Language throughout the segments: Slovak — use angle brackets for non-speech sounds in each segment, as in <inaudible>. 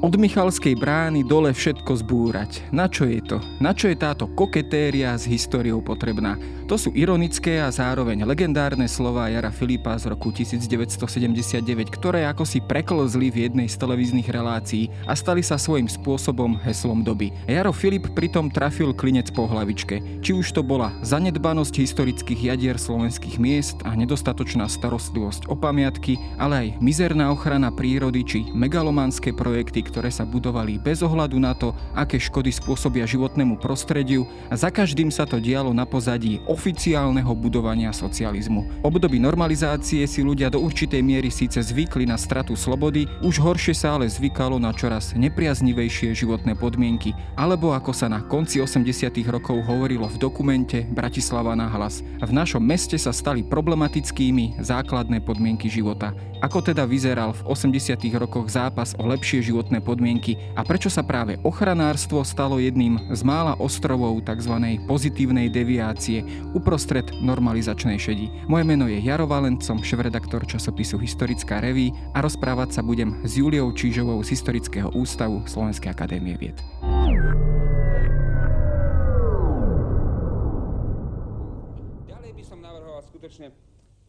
Od Michalskej brány dole všetko zbúrať. Na čo je to? Na čo je táto koketéria s históriou potrebná? To sú ironické a zároveň legendárne slova Jara Filipa z roku 1979, ktoré ako si preklzli v jednej z televíznych relácií a stali sa svojím spôsobom heslom doby. Jaro Filip pritom trafil klinec po hlavičke. Či už to bola zanedbanosť historických jadier slovenských miest a nedostatočná starostlivosť o pamiatky, ale aj mizerná ochrana prírody či megalomanské projekty, ktoré sa budovali bez ohľadu na to, aké škody spôsobia životnému prostrediu a za každým sa to dialo na pozadí oficiálneho budovania socializmu. Období normalizácie si ľudia do určitej miery síce zvykli na stratu slobody, už horšie sa ale zvykalo na čoraz nepriaznivejšie životné podmienky, alebo ako sa na konci 80. rokov hovorilo v dokumente Bratislava na hlas, v našom meste sa stali problematickými základné podmienky života. Ako teda vyzeral v 80. rokoch zápas o lepšie životné podmienky a prečo sa práve ochranárstvo stalo jedným z mála ostrovov tzv. pozitívnej deviácie uprostred normalizačnej šedi. Moje meno je Jaro Valent, som šéf-redaktor časopisu Historická reví a rozprávať sa budem s Juliou Čížovou z Historického ústavu Slovenskej akadémie vied.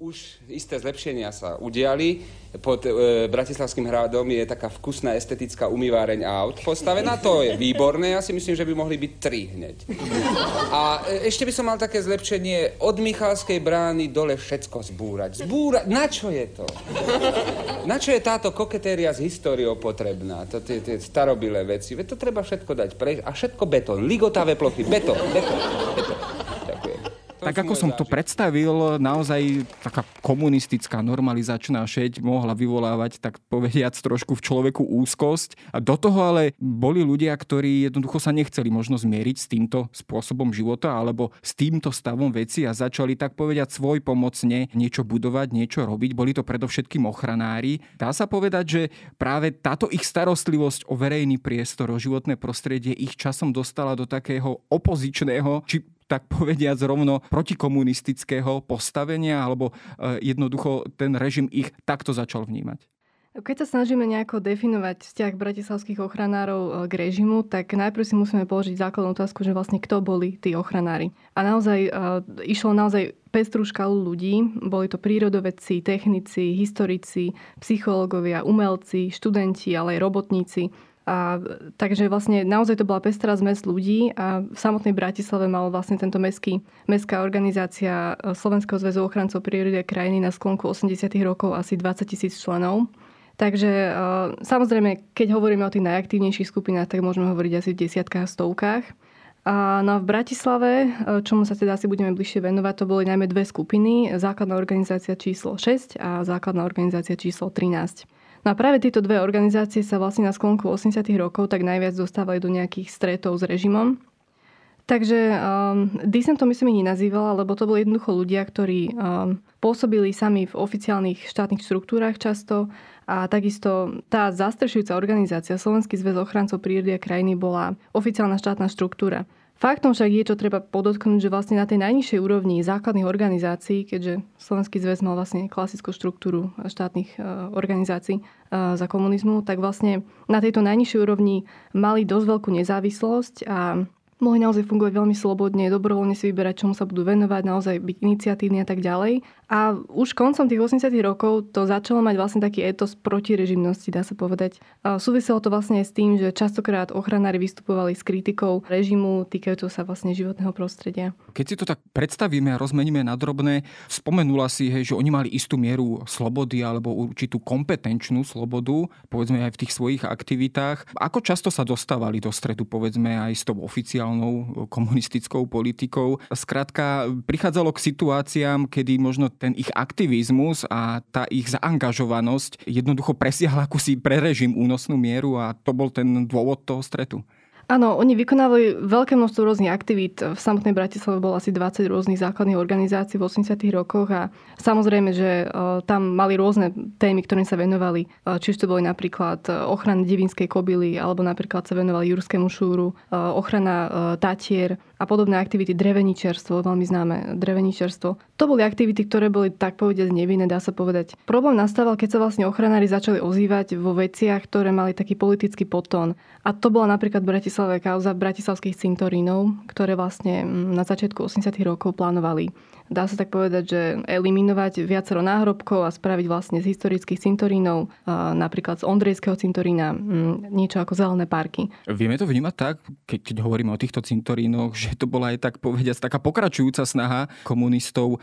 Už isté zlepšenia sa udiali. Pod e, Bratislavským hradom je taká vkusná estetická umýváreň aut postavená. To je výborné. Ja si myslím, že by mohli byť tri hneď. A e, ešte by som mal také zlepšenie od Michalskej brány dole všetko zbúrať. Zbúrať? Na čo je to? Na čo je táto koketéria s históriou potrebná? To tie, tie starobilé veci. Veď to treba všetko dať preč. A všetko betón. Ligotavé plochy. Betón. Betón. betón. Tak ako som to predstavil, naozaj taká komunistická normalizačná šeť mohla vyvolávať, tak povediac, trošku v človeku úzkosť. A do toho ale boli ľudia, ktorí jednoducho sa nechceli možno zmieriť s týmto spôsobom života alebo s týmto stavom veci a začali tak povediať svoj pomocne niečo budovať, niečo robiť. Boli to predovšetkým ochranári. Dá sa povedať, že práve táto ich starostlivosť o verejný priestor, o životné prostredie ich časom dostala do takého opozičného, či tak povediac rovno protikomunistického postavenia, alebo e, jednoducho ten režim ich takto začal vnímať. Keď sa snažíme nejako definovať vzťah bratislavských ochranárov e, k režimu, tak najprv si musíme položiť základnú otázku, že vlastne kto boli tí ochranári. A naozaj e, išlo naozaj pestrú škálu ľudí. Boli to prírodovedci, technici, historici, psychológovia, umelci, študenti, ale aj robotníci. A, takže vlastne naozaj to bola pestrá zmes ľudí a v samotnej Bratislave mal vlastne tento mestský, mestská organizácia e, Slovenského zväzu ochrancov prírody a krajiny na sklonku 80 rokov asi 20 tisíc členov. Takže e, samozrejme, keď hovoríme o tých najaktívnejších skupinách, tak môžeme hovoriť asi v desiatkách, stovkách. A no a v Bratislave, e, čomu sa teda asi budeme bližšie venovať, to boli najmä dve skupiny. Základná organizácia číslo 6 a základná organizácia číslo 13. No a práve tieto dve organizácie sa vlastne na sklonku 80 rokov tak najviac dostávali do nejakých stretov s režimom. Takže um, dissent to myslím ich nenazývala, lebo to boli jednoducho ľudia, ktorí um, pôsobili sami v oficiálnych štátnych štruktúrach často a takisto tá zastrešujúca organizácia Slovenský zväz ochrancov prírody a krajiny bola oficiálna štátna štruktúra. Faktom však je, čo treba podotknúť, že vlastne na tej najnižšej úrovni základných organizácií, keďže Slovenský zväz mal vlastne klasickú štruktúru štátnych e, organizácií e, za komunizmu, tak vlastne na tejto najnižšej úrovni mali dosť veľkú nezávislosť a mohli naozaj fungovať veľmi slobodne, dobrovoľne si vyberať, čomu sa budú venovať, naozaj byť iniciatívni a tak ďalej. A už koncom tých 80 rokov to začalo mať vlastne taký etos protirežimnosti, dá sa povedať. Súviselo to vlastne s tým, že častokrát ochranári vystupovali s kritikou režimu týkajúceho sa vlastne životného prostredia. Keď si to tak predstavíme a rozmeníme na drobné, spomenula si, hej, že oni mali istú mieru slobody alebo určitú kompetenčnú slobodu, povedzme aj v tých svojich aktivitách. Ako často sa dostávali do stretu, povedzme aj s tou oficiálnou komunistickou politikou? Skrátka, prichádzalo k situáciám, kedy možno ten ich aktivizmus a tá ich zaangažovanosť jednoducho presiahla akúsi pre režim únosnú mieru a to bol ten dôvod toho stretu. Áno, oni vykonávali veľké množstvo rôznych aktivít. V samotnej Bratislave bolo asi 20 rôznych základných organizácií v 80. rokoch a samozrejme, že e, tam mali rôzne témy, ktorým sa venovali. E, či už to boli napríklad e, ochrana divinskej kobily, alebo napríklad sa venovali Jurskému šúru, ochrana Tatier a podobné aktivity, dreveničerstvo, veľmi známe dreveničerstvo. To boli aktivity, ktoré boli tak povediať nevinné, dá sa povedať. Problém nastával, keď sa vlastne ochranári začali ozývať vo veciach, ktoré mali taký politický potón. A to bola napríklad Bratislave kauza bratislavských cintorínov, ktoré vlastne mm, na začiatku 80. rokov plánovali dá sa tak povedať, že eliminovať viacero náhrobkov a spraviť vlastne z historických cintorínov, napríklad z Ondrejského cintorína, mm, niečo ako zelené parky. Vieme to vnímať tak, keď, keď hovoríme o týchto cintorínoch, že to bola aj tak povediať taká pokračujúca snaha komunistov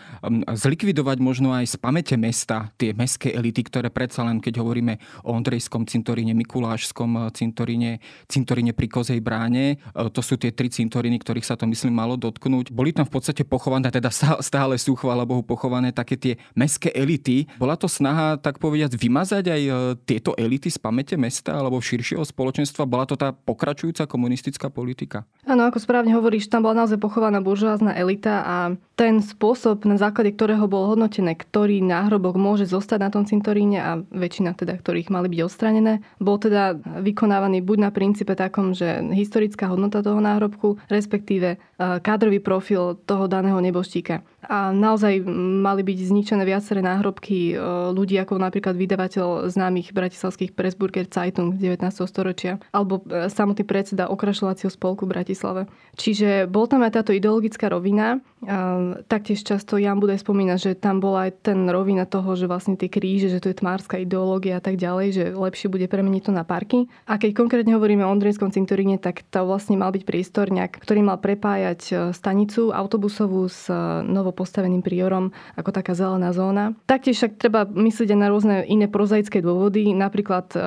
zlikvidovať možno aj z pamäte mesta tie mestské elity, ktoré predsa len, keď hovoríme o Ondrejskom cintoríne, Mikulášskom e, cintoríne, cintoríne pri Kozej bráne, e, to sú tie tri cintoríny, ktorých sa to myslím malo dotknúť. Boli tam v podstate pochované, teda stále stále sú, chvála Bohu, pochované také tie mestské elity. Bola to snaha, tak povediať, vymazať aj e, tieto elity z pamäte mesta alebo širšieho spoločenstva? Bola to tá pokračujúca komunistická politika? Áno, ako správne hovoríš, tam bola naozaj pochovaná buržoázna elita a ten spôsob, na základe ktorého bol hodnotené, ktorý náhrobok môže zostať na tom cintoríne a väčšina teda, ktorých mali byť odstranené, bol teda vykonávaný buď na princípe takom, že historická hodnota toho náhrobku, respektíve e, kádrový profil toho daného neboštíka a naozaj mali byť zničené viaceré náhrobky e, ľudí, ako napríklad vydavateľ známych bratislavských Pressburger Zeitung 19. storočia, alebo e, samotný predseda okrašľovacieho spolku v Bratislave. Čiže bol tam aj táto ideologická rovina. Taktiež často Jan bude spomínať, že tam bola aj ten rovina toho, že vlastne tie kríže, že to je tmárska ideológia a tak ďalej, že lepšie bude premeniť to na parky. A keď konkrétne hovoríme o Ondrejskom cintoríne, tak to vlastne mal byť priestor, ktorý mal prepájať e, stanicu autobusovú s novou novo postaveným priorom ako taká zelená zóna. Taktiež však treba myslieť aj na rôzne iné prozaické dôvody. Napríklad e,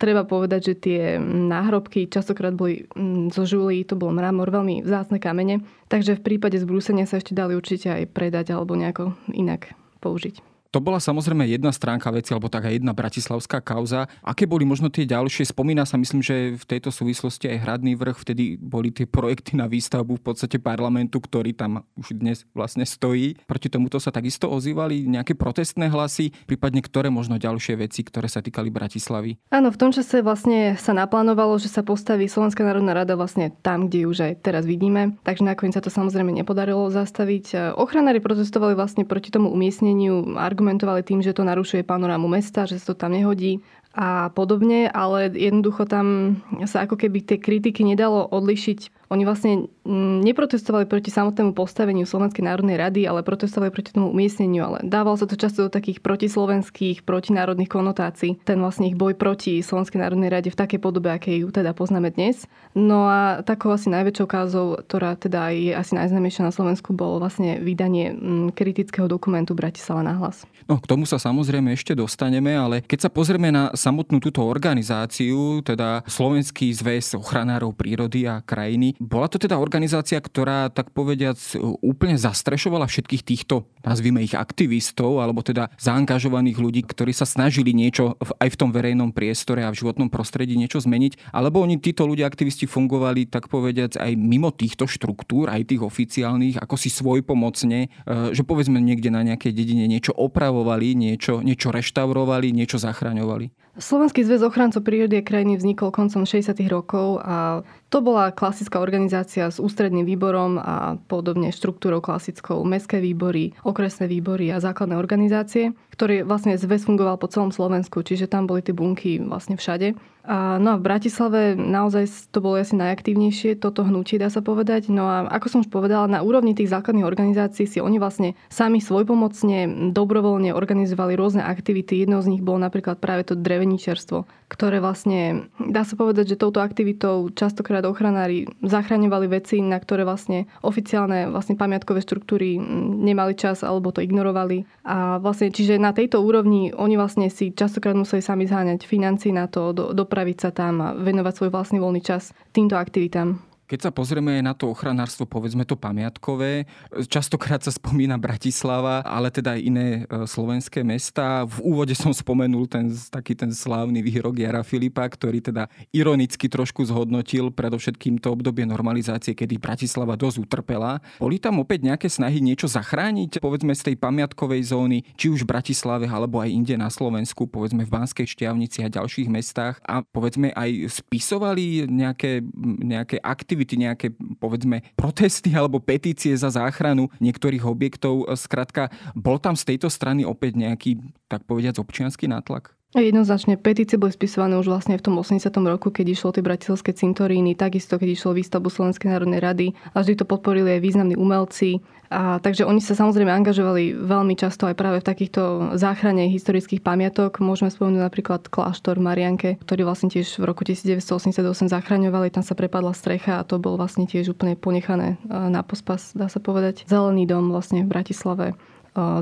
treba povedať, že tie náhrobky častokrát boli zo žulí, to bol mramor, veľmi vzácne kamene. Takže v prípade zbrúsenia sa ešte dali určite aj predať alebo nejako inak použiť. To bola samozrejme jedna stránka veci, alebo taká jedna bratislavská kauza. Aké boli možno tie ďalšie? Spomína sa, myslím, že v tejto súvislosti aj Hradný vrch, vtedy boli tie projekty na výstavbu v podstate parlamentu, ktorý tam už dnes vlastne stojí. Proti tomuto sa takisto ozývali nejaké protestné hlasy, prípadne ktoré možno ďalšie veci, ktoré sa týkali Bratislavy? Áno, v tom čase vlastne sa naplánovalo, že sa postaví Slovenská národná rada vlastne tam, kde už aj teraz vidíme. Takže nakoniec sa to samozrejme nepodarilo zastaviť. Ochranári protestovali vlastne proti tomu umiestneniu argumentovali tým, že to narušuje panorámu mesta, že sa to tam nehodí a podobne, ale jednoducho tam sa ako keby tie kritiky nedalo odlišiť oni vlastne mm, neprotestovali proti samotnému postaveniu Slovenskej národnej rady, ale protestovali proti tomu umiestneniu. Ale dávalo sa to často do takých protislovenských, protinárodných konotácií. Ten vlastne ich boj proti Slovenskej národnej rade v takej podobe, akej ju teda poznáme dnes. No a takou asi najväčšou kázou, ktorá teda je asi najznámejšia na Slovensku, bolo vlastne vydanie mm, kritického dokumentu Bratislava na hlas. No, k tomu sa samozrejme ešte dostaneme, ale keď sa pozrieme na samotnú túto organizáciu, teda Slovenský zväz ochranárov prírody a krajiny, bola to teda organizácia, ktorá, tak povediac, úplne zastrešovala všetkých týchto, nazvime ich aktivistov, alebo teda zaangažovaných ľudí, ktorí sa snažili niečo aj v tom verejnom priestore a v životnom prostredí niečo zmeniť, alebo oni títo ľudia, aktivisti fungovali, tak povediac, aj mimo týchto štruktúr, aj tých oficiálnych, ako si svojpomocne, e, že povedzme niekde na nejakej dedine niečo opravovali, niečo, niečo reštaurovali, niečo zachraňovali. Slovenský zväz ochrancov prírody a krajiny vznikol koncom 60. rokov a to bola klasická organizácia s ústredným výborom a podobne štruktúrou klasickou mestské výbory, okresné výbory a základné organizácie, ktorý vlastne zväz fungoval po celom Slovensku, čiže tam boli tie bunky vlastne všade. A, no a v Bratislave naozaj to bolo asi najaktívnejšie, toto hnutie dá sa povedať. No a ako som už povedala, na úrovni tých základných organizácií si oni vlastne sami svojpomocne, dobrovoľne organizovali rôzne aktivity. Jednou z nich bolo napríklad práve to dreveničerstvo, ktoré vlastne, dá sa povedať, že touto aktivitou častokrát ochranári zachraňovali veci, na ktoré vlastne oficiálne vlastne pamiatkové štruktúry nemali čas alebo to ignorovali. A vlastne, čiže na tejto úrovni oni vlastne si častokrát museli sami zháňať financí na to, do dopraviť sa tam a venovať svoj vlastný voľný čas týmto aktivitám. Keď sa pozrieme na to ochranárstvo, povedzme to pamiatkové, častokrát sa spomína Bratislava, ale teda aj iné e, slovenské mesta. V úvode som spomenul ten taký ten slávny výrok Jara Filipa, ktorý teda ironicky trošku zhodnotil predovšetkým to obdobie normalizácie, kedy Bratislava dosť utrpela. Boli tam opäť nejaké snahy niečo zachrániť, povedzme z tej pamiatkovej zóny, či už v Bratislave alebo aj inde na Slovensku, povedzme v Banskej Štiavnici a ďalších mestách a povedzme aj spisovali nejaké, nejaké aktivity, nejaké povedzme protesty alebo petície za záchranu niektorých objektov. Skrátka, bol tam z tejto strany opäť nejaký, tak povediac, občianský nátlak? Jednoznačne petície boli spisované už vlastne v tom 80. roku, keď išlo tie bratislavské cintoríny, takisto keď išlo výstavbu Slovenskej národnej rady a vždy to podporili aj významní umelci. A, takže oni sa samozrejme angažovali veľmi často aj práve v takýchto záchrane historických pamiatok. Môžeme spomenúť napríklad kláštor Marianke, ktorý vlastne tiež v roku 1988 zachraňovali. Tam sa prepadla strecha a to bol vlastne tiež úplne ponechané na pospas, dá sa povedať. Zelený dom vlastne v Bratislave.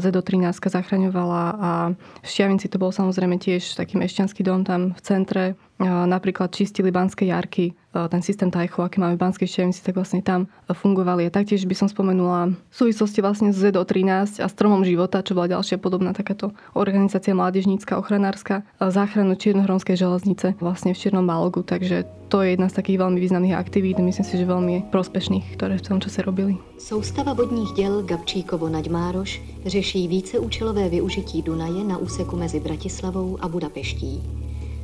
ZO13 zachraňovala a v Šťavinci to bol samozrejme tiež taký mešťanský dom tam v centre. Napríklad čistili banské jarky ten systém tajchu, aký máme v Banskej Štiavnici, tak vlastne tam fungovali. A taktiež by som spomenula v súvislosti vlastne s ZO13 a Stromom života, čo bola ďalšia podobná takáto organizácia mládežnícka, ochranárska, záchranu Čiernohronskej železnice vlastne v Čiernom Balogu. Takže to je jedna z takých veľmi významných aktivít, myslím si, že veľmi prospešných, ktoré v tom čase robili. Soustava vodních děl Gabčíkovo Naďmároš řeší víceúčelové využití Dunaje na úseku mezi Bratislavou a Budapeští.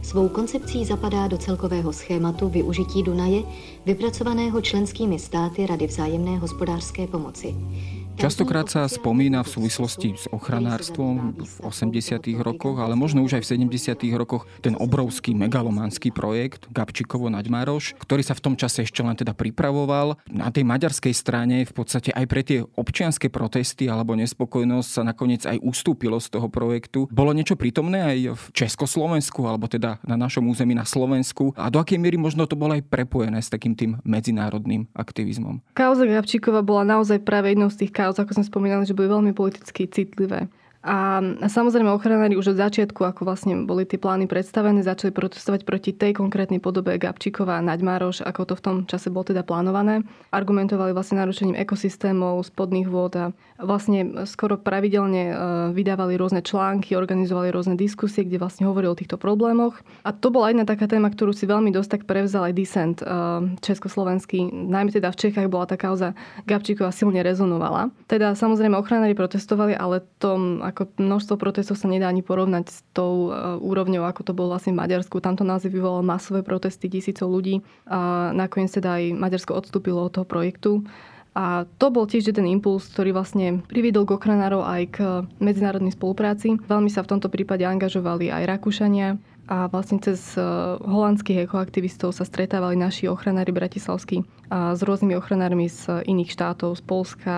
Svou koncepcí zapadá do celkového schématu využití Dunaje, vypracovaného členskými státy Rady vzájemné hospodářské pomoci. Častokrát sa spomína v súvislosti s ochranárstvom v 80. rokoch, ale možno už aj v 70. rokoch ten obrovský megalománsky projekt Gabčíkovo Naďmároš, ktorý sa v tom čase ešte len teda pripravoval. Na tej maďarskej strane v podstate aj pre tie občianské protesty alebo nespokojnosť sa nakoniec aj ustúpilo z toho projektu. Bolo niečo prítomné aj v Československu alebo teda na našom území na Slovensku a do akej miery možno to bolo aj prepojené s takým tým medzinárodným aktivizmom? Kauza Gabčíkova bola naozaj práve jednou z tých kauz, ako sme spomínali, že boli veľmi politicky citlivé. A samozrejme ochranári už od začiatku, ako vlastne boli tie plány predstavené, začali protestovať proti tej konkrétnej podobe Gabčíkova a Naďmároš, ako to v tom čase bolo teda plánované. Argumentovali vlastne narušením ekosystémov, spodných vôd a vlastne skoro pravidelne e, vydávali rôzne články, organizovali rôzne diskusie, kde vlastne hovorili o týchto problémoch. A to bola jedna taká téma, ktorú si veľmi dosť tak prevzal aj dissent e, československý. Najmä teda v Čechách bola tá kauza Gabčíkova silne rezonovala. Teda samozrejme ochranári protestovali, ale tom ako množstvo protestov sa nedá ani porovnať s tou e, úrovňou, ako to bolo vlastne v Maďarsku. Tamto naozaj vyvolalo masové protesty tisícov ľudí a nakoniec teda aj Maďarsko odstúpilo od toho projektu. A to bol tiež ten impuls, ktorý vlastne priviedol k ochranárov aj k medzinárodnej spolupráci. Veľmi sa v tomto prípade angažovali aj Rakúšania a vlastne cez e, holandských ekoaktivistov sa stretávali naši ochranári bratislavskí s rôznymi ochranármi z iných štátov, z Polska,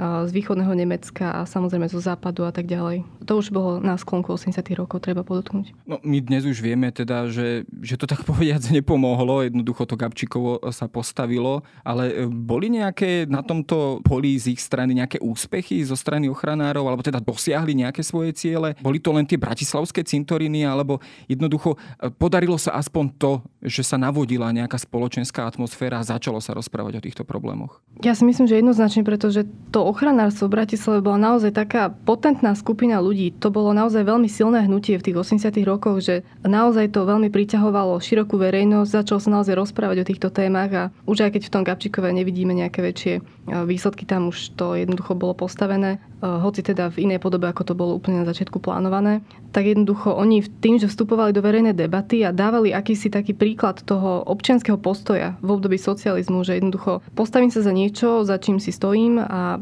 z východného Nemecka a samozrejme zo západu a tak ďalej. To už bolo na sklonku 80 rokov, treba podotknúť. No, my dnes už vieme teda, že, že to tak <laughs> povediac nepomohlo, jednoducho to Gabčíkovo sa postavilo, ale e, boli nejaké na tomto poli z ich strany nejaké úspechy zo strany ochranárov, alebo teda dosiahli nejaké svoje ciele? Boli to len tie bratislavské cintoriny, alebo jednoducho e, podarilo sa aspoň to, že sa navodila nejaká spoločenská atmosféra a začalo sa rozprávať o týchto problémoch? Ja si myslím, že jednoznačne, pretože to ochranárstvo v Bratislave bola naozaj taká potentná skupina ľudí. To bolo naozaj veľmi silné hnutie v tých 80 rokoch, že naozaj to veľmi priťahovalo širokú verejnosť, začalo sa naozaj rozprávať o týchto témach a už aj keď v tom Gabčíkove nevidíme nejaké väčšie e, výsledky, tam už to jednoducho bolo postavené, e, hoci teda v inej podobe, ako to bolo úplne na začiatku plánované, tak jednoducho oni tým, že vstupovali do verejnej debaty a dávali akýsi taký príklad toho občianského postoja v období socializmu, že jednoducho postavím sa za niečo, za čím si stojím a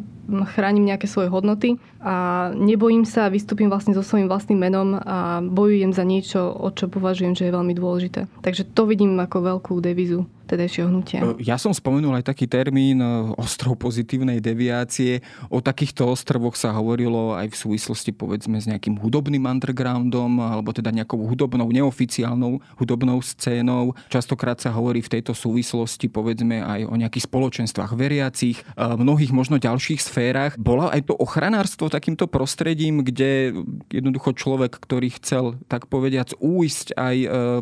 chránim nejaké svoje hodnoty a nebojím sa, vystúpim vlastne so svojím vlastným menom a bojujem za niečo, o čo považujem, že je veľmi dôležité. Takže to vidím ako veľkú devizu tedajšieho hnutia. E, ja som spomenul aj taký termín e, ostrov pozitívnej deviácie. O takýchto ostrovoch sa hovorilo aj v súvislosti povedzme s nejakým hudobným undergroundom alebo teda nejakou hudobnou, neoficiálnou hudobnou scénou. Častokrát sa hovorí v tejto súvislosti povedzme aj o nejakých spoločenstvách veriacich, e, mnohých možno ďalších sférach. Bola aj to ochranárstvo takýmto prostredím, kde jednoducho človek, ktorý chcel tak povediac újsť aj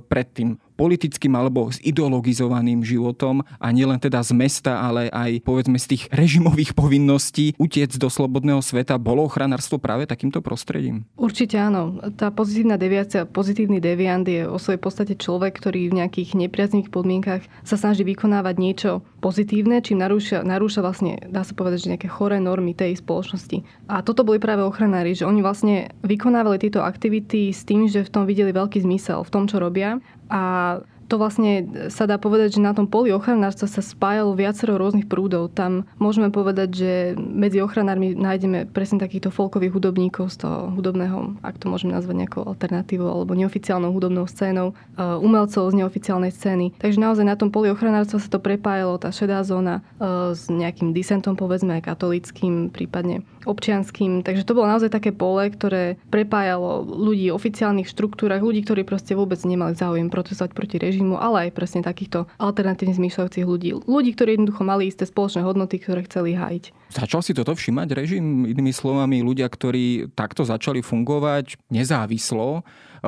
pred tým politickým alebo s ideologizovaným životom a nielen teda z mesta, ale aj povedzme z tých režimových povinností utiec do slobodného sveta. Bolo ochranárstvo práve takýmto prostredím? Určite áno. Tá pozitívna deviácia, pozitívny deviant je o svojej podstate človek, ktorý v nejakých nepriazných podmienkach sa snaží vykonávať niečo pozitívne, čím narúša, narúša vlastne, dá sa povedať, že nejaké choré normy tej spoločnosti. A toto boli práve ochranári, že oni vlastne vykonávali tieto aktivity s tým, že v tom videli veľký zmysel v tom, čo robia a to vlastne sa dá povedať, že na tom poli ochranárstva sa spájalo viacero rôznych prúdov. Tam môžeme povedať, že medzi ochranármi nájdeme presne takýchto folkových hudobníkov z toho hudobného, ak to môžeme nazvať nejakou alternatívou alebo neoficiálnou hudobnou scénou, e, umelcov z neoficiálnej scény. Takže naozaj na tom poli ochranárstva sa to prepájalo, tá šedá zóna e, s nejakým disentom, povedzme, katolickým, prípadne občianským. Takže to bolo naozaj také pole, ktoré prepájalo ľudí v oficiálnych štruktúrach, ľudí, ktorí proste vôbec nemali záujem protestovať proti režimu režimu, ale aj presne takýchto alternatívne zmýšľajúcich ľudí. Ľudí, ktorí jednoducho mali isté spoločné hodnoty, ktoré chceli hájiť. Začal si toto všimať režim? Inými slovami, ľudia, ktorí takto začali fungovať nezávislo,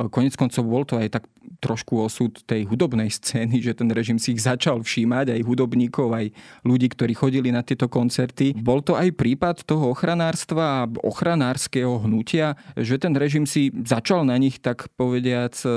konec koncov bol to aj tak trošku osud tej hudobnej scény, že ten režim si ich začal všímať, aj hudobníkov, aj ľudí, ktorí chodili na tieto koncerty. Bol to aj prípad toho ochranárstva a ochranárskeho hnutia, že ten režim si začal na nich, tak povediac, e,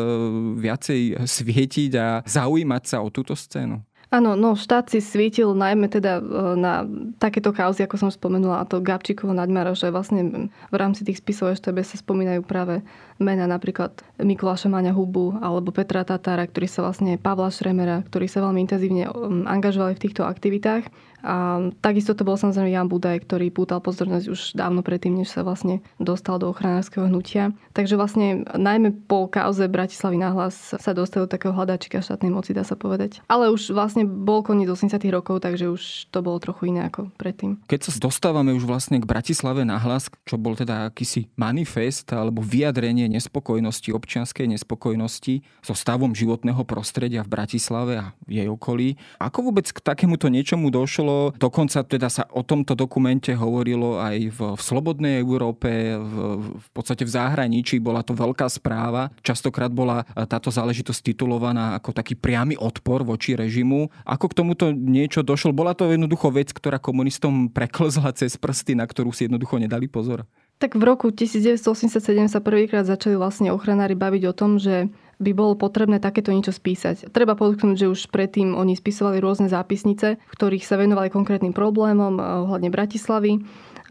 viacej svietiť a zaujímať sa o túto scénu? Áno, no štát si svietil najmä teda e, na takéto kauzy, ako som spomenula, a to Gabčíkovo Naďmaro, že vlastne v rámci tých spisov ešte sa spomínajú práve mena napríklad Mikuláša Maňa Hubu alebo Petra Tatára, ktorí sa vlastne Pavla Šremera, ktorí sa veľmi intenzívne angažovali v týchto aktivitách. A takisto to bol samozrejme Jan Budaj, ktorý pútal pozornosť už dávno predtým, než sa vlastne dostal do ochranárskeho hnutia. Takže vlastne najmä po kauze Bratislavy nahlas sa dostal do takého hľadačika štátnej moci, dá sa povedať. Ale už vlastne bol koniec 80 rokov, takže už to bolo trochu iné ako predtým. Keď sa dostávame už vlastne k Bratislave nahlas, čo bol teda akýsi manifest alebo vyjadrenie nespokojnosti, občianskej nespokojnosti so stavom životného prostredia v Bratislave a jej okolí. Ako vôbec k takémuto niečomu došlo? Hovorilo, dokonca teda sa o tomto dokumente hovorilo aj v, v Slobodnej Európe, v, v podstate v zahraničí, bola to veľká správa. Častokrát bola táto záležitosť titulovaná ako taký priamy odpor voči režimu. Ako k tomuto niečo došlo? Bola to jednoducho vec, ktorá komunistom preklzla cez prsty, na ktorú si jednoducho nedali pozor? Tak v roku 1987 sa prvýkrát začali vlastne ochranári baviť o tom, že by bolo potrebné takéto niečo spísať. Treba podotknúť, že už predtým oni spisovali rôzne zápisnice, v ktorých sa venovali konkrétnym problémom eh, ohľadne Bratislavy.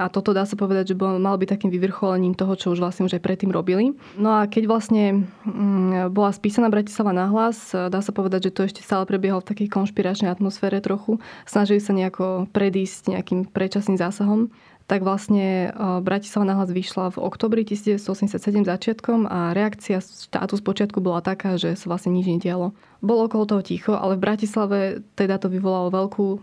A toto dá sa povedať, že mal byť takým vyvrcholením toho, čo už vlastne už aj predtým robili. No a keď vlastne mm, bola spísaná Bratislava na hlas, eh, dá sa povedať, že to ešte stále prebiehalo v takej konšpiračnej atmosfére trochu. Snažili sa nejako predísť nejakým predčasným zásahom tak vlastne e, Bratislava nahlas vyšla v oktobri 1987 začiatkom a reakcia štátu z počiatku bola taká, že sa vlastne nič nedialo. Bolo okolo toho ticho, ale v Bratislave teda to vyvolalo veľkú e,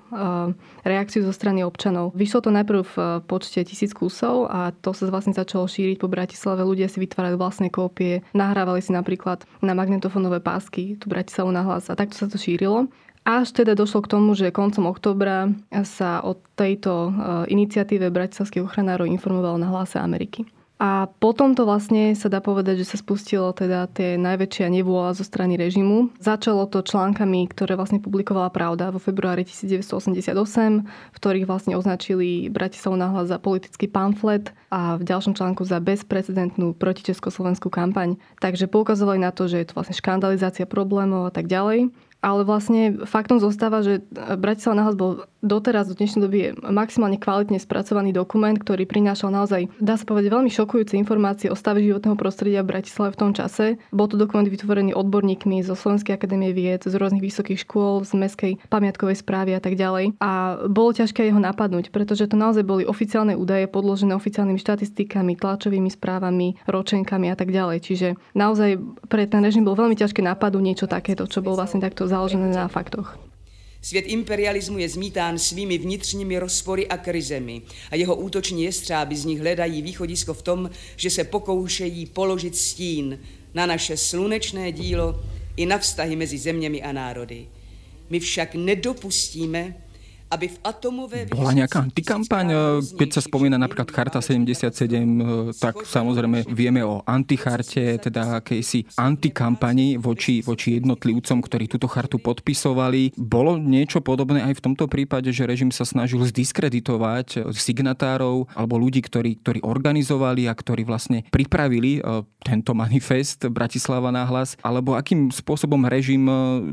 reakciu zo strany občanov. Vyšlo to najprv v počte tisíc kusov a to sa vlastne začalo šíriť po Bratislave. Ľudia si vytvárali vlastné kópie, nahrávali si napríklad na magnetofónové pásky tú Bratislavu nahlas a takto sa to šírilo. Až teda došlo k tomu, že koncom oktobra sa o tejto e, iniciatíve bratislavských ochranárov informovalo na hlase Ameriky. A potom to vlastne sa dá povedať, že sa spustilo teda tie najväčšia nevôľa zo strany režimu. Začalo to článkami, ktoré vlastne publikovala Pravda vo februári 1988, v ktorých vlastne označili Bratislavu nahlas za politický pamflet a v ďalšom článku za bezprecedentnú protičeskoslovenskú kampaň. Takže poukazovali na to, že je to vlastne škandalizácia problémov a tak ďalej. Ale vlastne faktom zostáva, že Bratislava nahlas bol doteraz do dnešnej doby je maximálne kvalitne spracovaný dokument, ktorý prinášal naozaj, dá sa povedať, veľmi šokujúce informácie o stave životného prostredia v Bratislave v tom čase. Bol to dokument vytvorený odborníkmi zo Slovenskej akadémie vied, z rôznych vysokých škôl, z mestskej pamiatkovej správy a tak ďalej. A bolo ťažké jeho napadnúť, pretože to naozaj boli oficiálne údaje podložené oficiálnymi štatistikami, tlačovými správami, ročenkami a tak ďalej. Čiže naozaj pre ten režim bolo veľmi ťažké napadnúť niečo takéto, čo bolo vlastne takto založené na faktoch. Svět imperialismu je zmítán svými vnitřními rozpory a krizemi a jeho útoční jestřáby z nich hledají východisko v tom, že se pokoušejí položit stín na naše slunečné dílo i na vztahy mezi zeměmi a národy. My však nedopustíme, aby v atomové... Bola nejaká antikampaň? Keď sa spomína napríklad Charta 77, tak samozrejme vieme o anticharte, teda akejsi antikampani voči, voči jednotlivcom, ktorí túto chartu podpisovali. Bolo niečo podobné aj v tomto prípade, že režim sa snažil zdiskreditovať signatárov alebo ľudí, ktorí, ktorí organizovali a ktorí vlastne pripravili tento manifest Bratislava na hlas, alebo akým spôsobom režim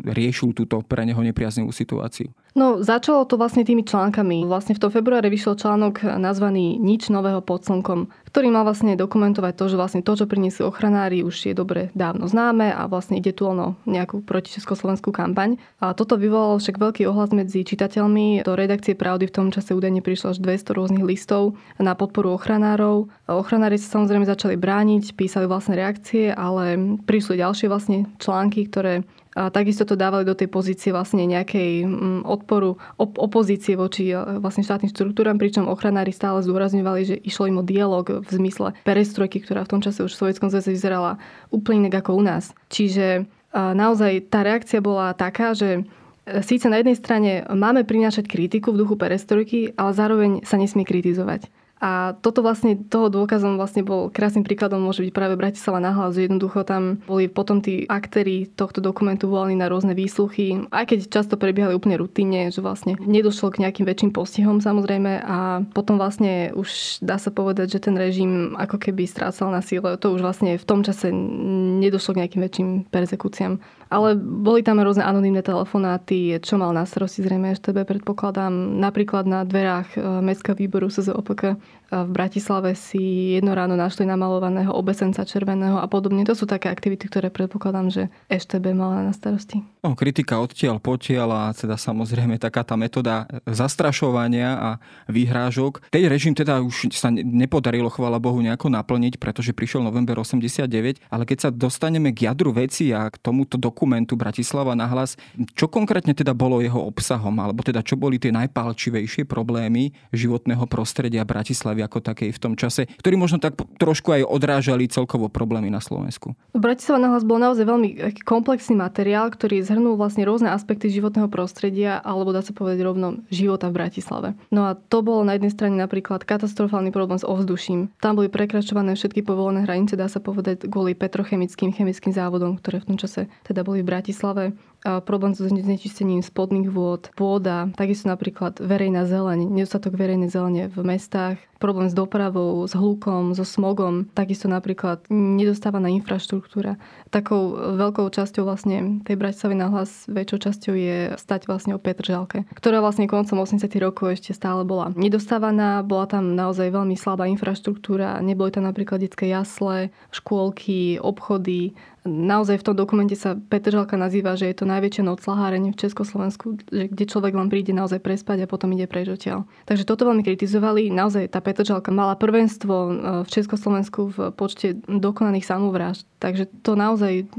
riešil túto pre neho nepriaznivú situáciu? No, začalo to vlastne tými článkami. Vlastne v tom februári vyšiel článok nazvaný Nič nového pod slnkom, ktorý mal vlastne dokumentovať to, že vlastne to, čo priniesli ochranári, už je dobre dávno známe a vlastne ide tu o nejakú protičeskoslovenskú kampaň. A toto vyvolalo však veľký ohlas medzi čitateľmi. Do redakcie Pravdy v tom čase údajne prišlo až 200 rôznych listov na podporu ochranárov. Ochranári sa samozrejme začali brániť, písali vlastné reakcie, ale prišli ďalšie vlastne články, ktoré takisto to dávali do tej pozície vlastne nejakej mm, odporu, op- opozície voči e, vlastne štátnym štruktúram, pričom ochranári stále zdôrazňovali, že išlo im o dialog v zmysle perestrojky, ktorá v tom čase už v Sovjetskom zväze vyzerala úplne inak ako u nás. Čiže naozaj tá reakcia bola taká, že e, síce na jednej strane máme prinášať kritiku v duchu perestrojky, ale zároveň sa nesmie kritizovať. A toto vlastne, toho dôkazom vlastne bol krásnym príkladom môže byť práve Bratislava nahlas, že jednoducho tam boli potom tí aktéri tohto dokumentu volali na rôzne výsluchy, aj keď často prebiehali úplne rutine, že vlastne nedošlo k nejakým väčším postihom samozrejme a potom vlastne už dá sa povedať, že ten režim ako keby strácal na síle. To už vlastne v tom čase nedošlo k nejakým väčším persekúciám. Ale boli tam rôzne anonimné telefonáty, čo mal na starosti zrejme EŠTB, predpokladám. Napríklad na dverách e, Mestského výboru SZOPK v Bratislave si jedno ráno našli namalovaného obesenca červeného a podobne. To sú také aktivity, ktoré predpokladám, že EŠTB mala na starosti. No, kritika odtiaľ potiaľ a teda samozrejme taká tá metóda zastrašovania a výhrážok. Tej režim teda už sa nepodarilo, chvála Bohu, nejako naplniť, pretože prišiel november 89, ale keď sa dostaneme k jadru veci a k tomuto dokumentu Bratislava na hlas, čo konkrétne teda bolo jeho obsahom, alebo teda čo boli tie najpálčivejšie problémy životného prostredia Bratislavy ako takej v tom čase, ktorí možno tak trošku aj odrážali celkovo problémy na Slovensku? Bratislava na hlas bol naozaj veľmi komplexný materiál, ktorý zhrnul vlastne rôzne aspekty životného prostredia, alebo dá sa povedať rovno života v Bratislave. No a to bolo na jednej strane napríklad katastrofálny problém s ovzduším. Tam boli prekračované všetky povolené hranice, dá sa povedať, kvôli petrochemickým chemickým závodom, ktoré v tom čase teda boli v Bratislave problém so znečistením spodných vôd, pôda, takisto napríklad verejná zeleň, nedostatok verejnej zelene v mestách, problém s dopravou, s hlukom, so smogom, takisto napríklad nedostávaná infraštruktúra. Takou veľkou časťou vlastne tej Bratislavy na hlas, väčšou časťou je stať vlastne o Petržalke, ktorá vlastne koncom 80 rokov ešte stále bola nedostávaná, bola tam naozaj veľmi slabá infraštruktúra, neboli tam napríklad detské jasle, škôlky, obchody, naozaj v tom dokumente sa Petržalka nazýva, že je to najväčšia noclaháreň v Československu, že kde človek len príde naozaj prespať a potom ide preč. Takže toto veľmi kritizovali. Naozaj tá Petržalka mala prvenstvo e, v Československu v počte dokonaných samovrážd. Takže to naozaj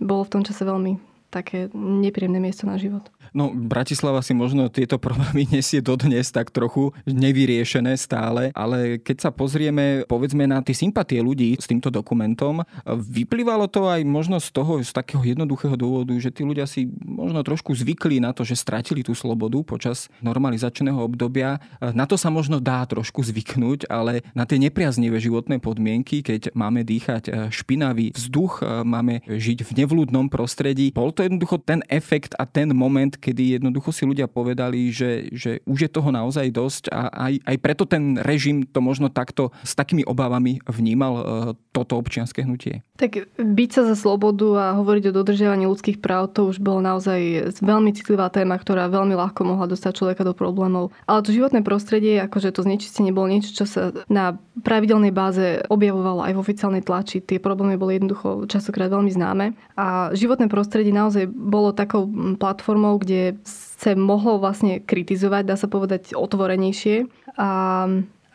bolo v tom čase veľmi také nepríjemné miesto na život. No, Bratislava si možno tieto problémy <laughs> nesie dodnes tak trochu nevyriešené stále, ale keď sa pozrieme, povedzme na tie sympatie ľudí s týmto dokumentom, vyplývalo to aj možno z toho, z takého jednoduchého dôvodu, že tí ľudia si možno trošku zvykli na to, že stratili tú slobodu počas normalizačného obdobia. Na to sa možno dá trošku zvyknúť, ale na tie nepriaznivé životné podmienky, keď máme dýchať špinavý vzduch, máme žiť v nevlúdnom prostredí, bol to jednoducho ten efekt a ten moment, kedy jednoducho si ľudia povedali, že, že už je toho naozaj dosť a aj, aj preto ten režim to možno takto s takými obávami vnímal e, toto občianske hnutie. Tak byť sa za slobodu a hovoriť o dodržiavaní ľudských práv, to už bolo naozaj veľmi citlivá téma, ktorá veľmi ľahko mohla dostať človeka do problémov. Ale to životné prostredie, akože to znečistenie bolo niečo, čo sa na pravidelnej báze objavovalo aj v oficiálnej tlači. Tie problémy boli jednoducho častokrát veľmi známe. A životné prostredie naozaj bolo takou platformou, kde kde sa mohlo vlastne kritizovať, dá sa povedať, otvorenejšie. A,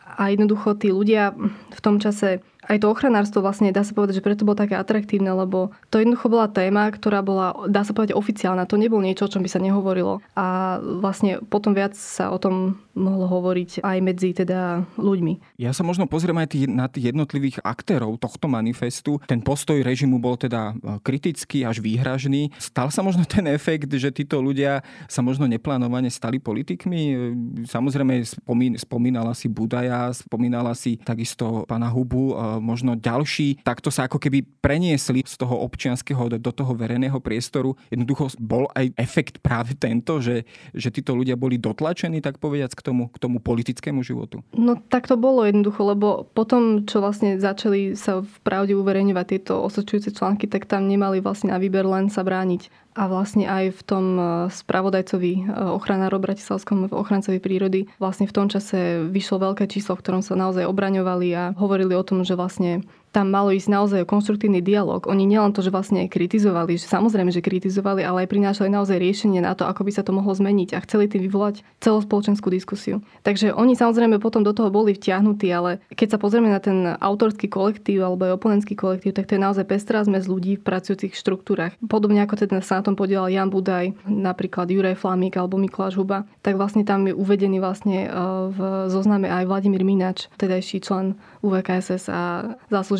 a jednoducho tí ľudia v tom čase aj to ochranárstvo vlastne, dá sa povedať, že preto bolo také atraktívne, lebo to jednoducho bola téma, ktorá bola, dá sa povedať, oficiálna. To nebolo niečo, o čom by sa nehovorilo. A vlastne potom viac sa o tom mohlo hovoriť aj medzi teda ľuďmi. Ja sa možno pozriem aj na tých jednotlivých aktérov tohto manifestu. Ten postoj režimu bol teda e, kritický až výhražný. Stal sa možno ten efekt, že títo ľudia sa možno neplánovane stali politikmi? E, samozrejme spomínala si Budaja, spomínala si takisto pána Hubu, e, možno ďalší. Takto sa ako keby preniesli z toho občianského do toho verejného priestoru. Jednoducho bol aj efekt práve tento, že, že títo ľudia boli dotlačení, tak povediac, k tomu, k tomu politickému životu? No tak to bolo jednoducho, lebo potom, čo vlastne začali sa v pravde uverejňovať tieto osočujúce články, tak tam nemali vlastne na výber len sa brániť. A vlastne aj v tom e, spravodajcovi e, ochranárov Bratislavskom v ochrancovi prírody vlastne v tom čase vyšlo veľké číslo, v ktorom sa naozaj obraňovali a hovorili o tom, že vlastne tam malo ísť naozaj o konštruktívny dialog. Oni nielen to, že vlastne kritizovali, že samozrejme, že kritizovali, ale aj prinášali naozaj riešenie na to, ako by sa to mohlo zmeniť a chceli tým vyvolať celospoločenskú diskusiu. Takže oni samozrejme potom do toho boli vtiahnutí, ale keď sa pozrieme na ten autorský kolektív alebo aj oponentský kolektív, tak to je naozaj pestrá zmes ľudí v pracujúcich štruktúrach. Podobne ako teda sa na tom podielal Jan Budaj, napríklad Juraj Flamík alebo Mikuláš Huba, tak vlastne tam je uvedený vlastne e, v zozname aj Vladimír Minač, tedajší člen UVKSS a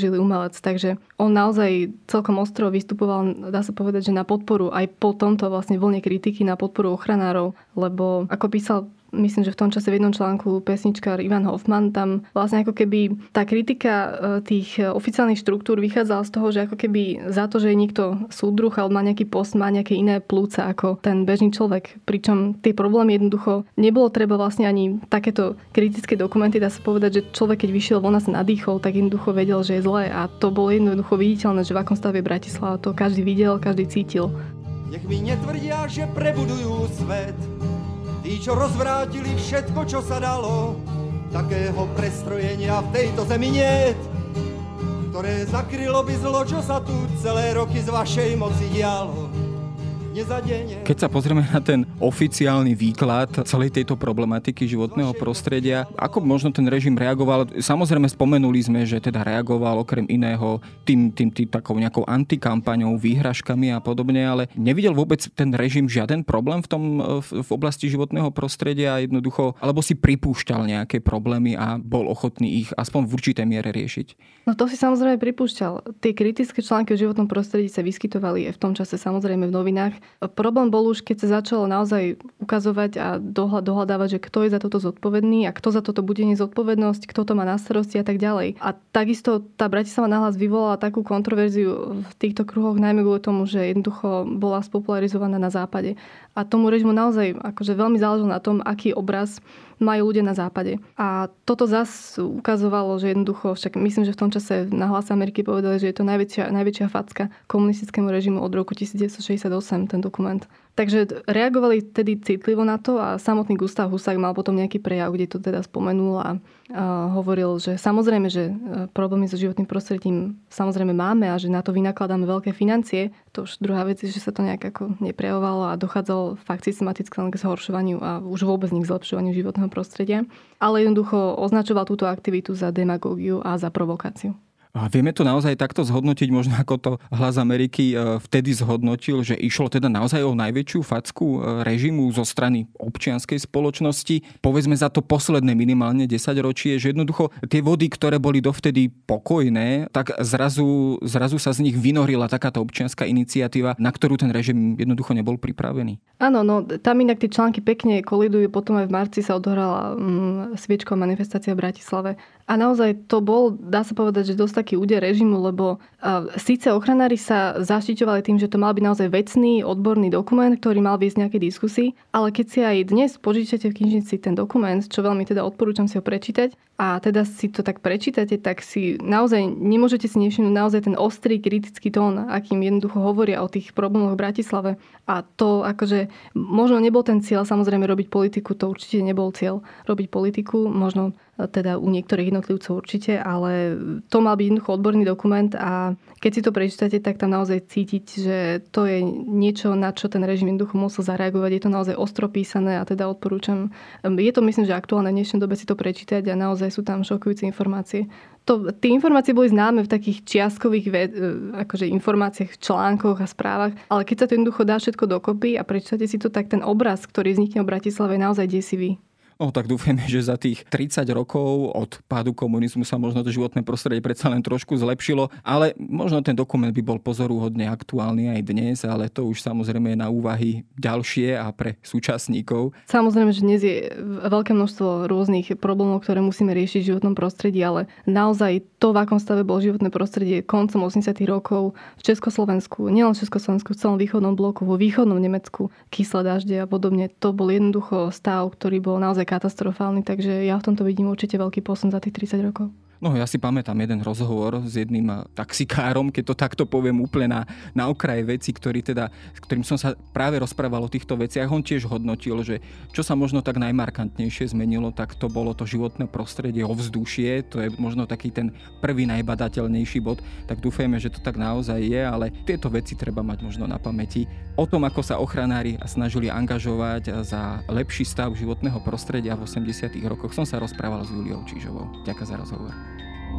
zaslúžili umelec. Takže on naozaj celkom ostro vystupoval, dá sa povedať, že na podporu aj po tomto vlastne vlne kritiky na podporu ochranárov, lebo ako písal myslím, že v tom čase v jednom článku pesničkár Ivan Hoffman, tam vlastne ako keby tá kritika e, tých oficiálnych štruktúr vychádzala z toho, že ako keby za to, že je niekto súdruh alebo má nejaký post, má nejaké iné plúca ako ten bežný človek. Pričom tie problémy jednoducho nebolo treba vlastne ani takéto kritické dokumenty, dá sa povedať, že človek, keď vyšiel von a sa nadýchol, tak jednoducho vedel, že je zlé a to bolo jednoducho viditeľné, že v akom stave Bratislava to každý videl, každý cítil. Nech mi netvrdia, že prebudujú svet, Tí, čo rozvrátili všetko, čo sa dalo, takého prestrojenia v tejto zemi niet, ktoré zakrylo by zlo, čo sa tu celé roky z vašej moci dialo. Keď sa pozrieme na ten oficiálny výklad celej tejto problematiky životného prostredia, ako možno ten režim reagoval? Samozrejme spomenuli sme, že teda reagoval okrem iného tým, tým, tým takou nejakou antikampaňou, výhražkami a podobne, ale nevidel vôbec ten režim žiaden problém v tom v, v oblasti životného prostredia jednoducho, alebo si pripúšťal nejaké problémy a bol ochotný ich aspoň v určitej miere riešiť? No to si samozrejme pripúšťal. Tie kritické články o životnom prostredí sa vyskytovali aj v tom čase samozrejme v novinách Problém bol už, keď sa začalo naozaj ukazovať a dohľadávať, že kto je za toto zodpovedný a kto za toto bude nezodpovednosť, kto to má na starosti a tak ďalej. A takisto tá Bratislava nahlas vyvolala takú kontroverziu v týchto kruhoch, najmä kvôli tomu, že jednoducho bola spopularizovaná na západe. A tomu režimu naozaj akože veľmi záležalo na tom, aký obraz majú ľudia na západe. A toto zas ukazovalo, že jednoducho, však myslím, že v tom čase na hlas Ameriky povedali, že je to najväčšia, najväčšia facka komunistickému režimu od roku 1968, ten dokument. Takže reagovali tedy citlivo na to a samotný Gustav Husák mal potom nejaký prejav, kde to teda spomenul a, a hovoril, že samozrejme, že e, problémy so životným prostredím samozrejme máme a že na to vynakladáme veľké financie. To už druhá vec je, že sa to nejak ako neprejavovalo a dochádzalo fakt systematicky len k zhoršovaniu a už vôbec nie k zlepšovaniu životného prostredia. Ale jednoducho označoval túto aktivitu za demagógiu a za provokáciu. A vieme to naozaj takto zhodnotiť, možno ako to hlas Ameriky e, vtedy zhodnotil, že išlo teda naozaj o najväčšiu facku e, režimu zo strany občianskej spoločnosti. Povedzme za to posledné minimálne 10 ročie, že jednoducho tie vody, ktoré boli dovtedy pokojné, tak zrazu, zrazu sa z nich vynorila takáto občianská iniciatíva, na ktorú ten režim jednoducho nebol pripravený. Áno, no tam inak tie články pekne kolidujú. Potom aj v marci sa odohrala mm, sviečková manifestácia v Bratislave a naozaj to bol, dá sa povedať, že dosť taký úder režimu, lebo síce ochranári sa zaštiťovali tým, že to mal byť naozaj vecný, odborný dokument, ktorý mal viesť nejaké diskusii, ale keď si aj dnes požičate v knižnici ten dokument, čo veľmi teda odporúčam si ho prečítať, a teda si to tak prečítate, tak si naozaj nemôžete si nevšimnúť naozaj ten ostrý kritický tón, akým jednoducho hovoria o tých problémoch v Bratislave. A to akože možno nebol ten cieľ samozrejme robiť politiku, to určite nebol cieľ robiť politiku, možno teda u niektorých jednotlivcov určite, ale to mal byť jednoducho odborný dokument a keď si to prečítate, tak tam naozaj cítiť, že to je niečo, na čo ten režim jednoducho musel zareagovať. Je to naozaj ostro písané a teda odporúčam. Je to myslím, že aktuálne v dnešnej dobe si to prečítať a naozaj sú tam šokujúce informácie. To, tie informácie boli známe v takých čiastkových ved, e, akože informáciách, článkoch a správach, ale keď sa to jednoducho dá všetko dokopy a prečítate si to, tak ten obraz, ktorý vznikne o Bratislave, je naozaj desivý. No tak dúfajme, že za tých 30 rokov od pádu komunizmu sa možno to životné prostredie predsa len trošku zlepšilo, ale možno ten dokument by bol pozoruhodne aktuálny aj dnes, ale to už samozrejme je na úvahy ďalšie a pre súčasníkov. Samozrejme, že dnes je veľké množstvo rôznych problémov, ktoré musíme riešiť v životnom prostredí, ale naozaj to, v akom stave bolo životné prostredie koncom 80. rokov v Československu, nielen v Československu, v celom východnom bloku, vo východnom Nemecku, kyslé dažde a podobne, to bol jednoducho stav, ktorý bol naozaj katastrofálny, takže ja v tomto vidím určite veľký posun za tých 30 rokov. No ja si pamätám jeden rozhovor s jedným taxikárom, keď to takto poviem úplne na, na okraje veci, ktorý teda, s ktorým som sa práve rozprával o týchto veciach. On tiež hodnotil, že čo sa možno tak najmarkantnejšie zmenilo, tak to bolo to životné prostredie, ovzdušie, to je možno taký ten prvý najbadateľnejší bod. Tak dúfajme, že to tak naozaj je, ale tieto veci treba mať možno na pamäti. O tom, ako sa ochranári snažili angažovať za lepší stav životného prostredia v 80. rokoch, som sa rozprával s Juliou Čížovou. Ďakujem za rozhovor.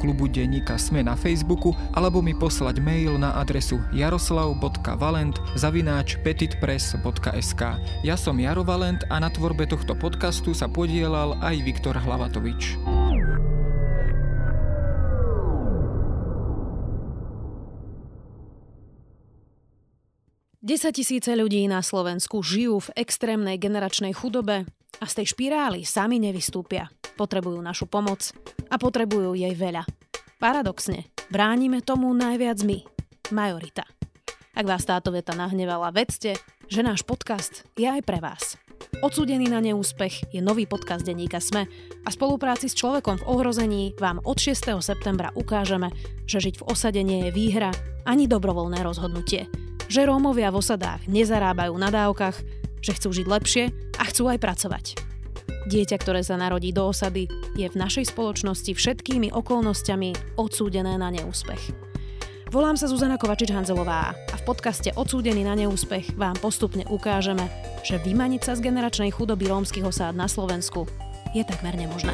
klubu denníka Sme na Facebooku alebo mi poslať mail na adresu jaroslav.valent zavináč petitpress.sk. Ja som Jaro Valent a na tvorbe tohto podcastu sa podielal aj Viktor Hlavatovič. tisíce ľudí na Slovensku žijú v extrémnej generačnej chudobe a z tej špirály sami nevystúpia. Potrebujú našu pomoc a potrebujú jej veľa. Paradoxne, bránime tomu najviac my, majorita. Ak vás táto veta nahnevala, vedzte, že náš podcast je aj pre vás. Odsúdený na neúspech je nový podcast denníka SME a spolupráci s človekom v ohrození vám od 6. septembra ukážeme, že žiť v osade nie je výhra ani dobrovoľné rozhodnutie. Že Rómovia v osadách nezarábajú na dávkach, že chcú žiť lepšie a chcú aj pracovať. Dieťa, ktoré sa narodí do osady, je v našej spoločnosti všetkými okolnostiami odsúdené na neúspech. Volám sa Zuzana Kovačič-Hanzelová a v podcaste Odsúdený na neúspech vám postupne ukážeme, že vymaniť sa z generačnej chudoby rómskych osád na Slovensku je takmer nemožné.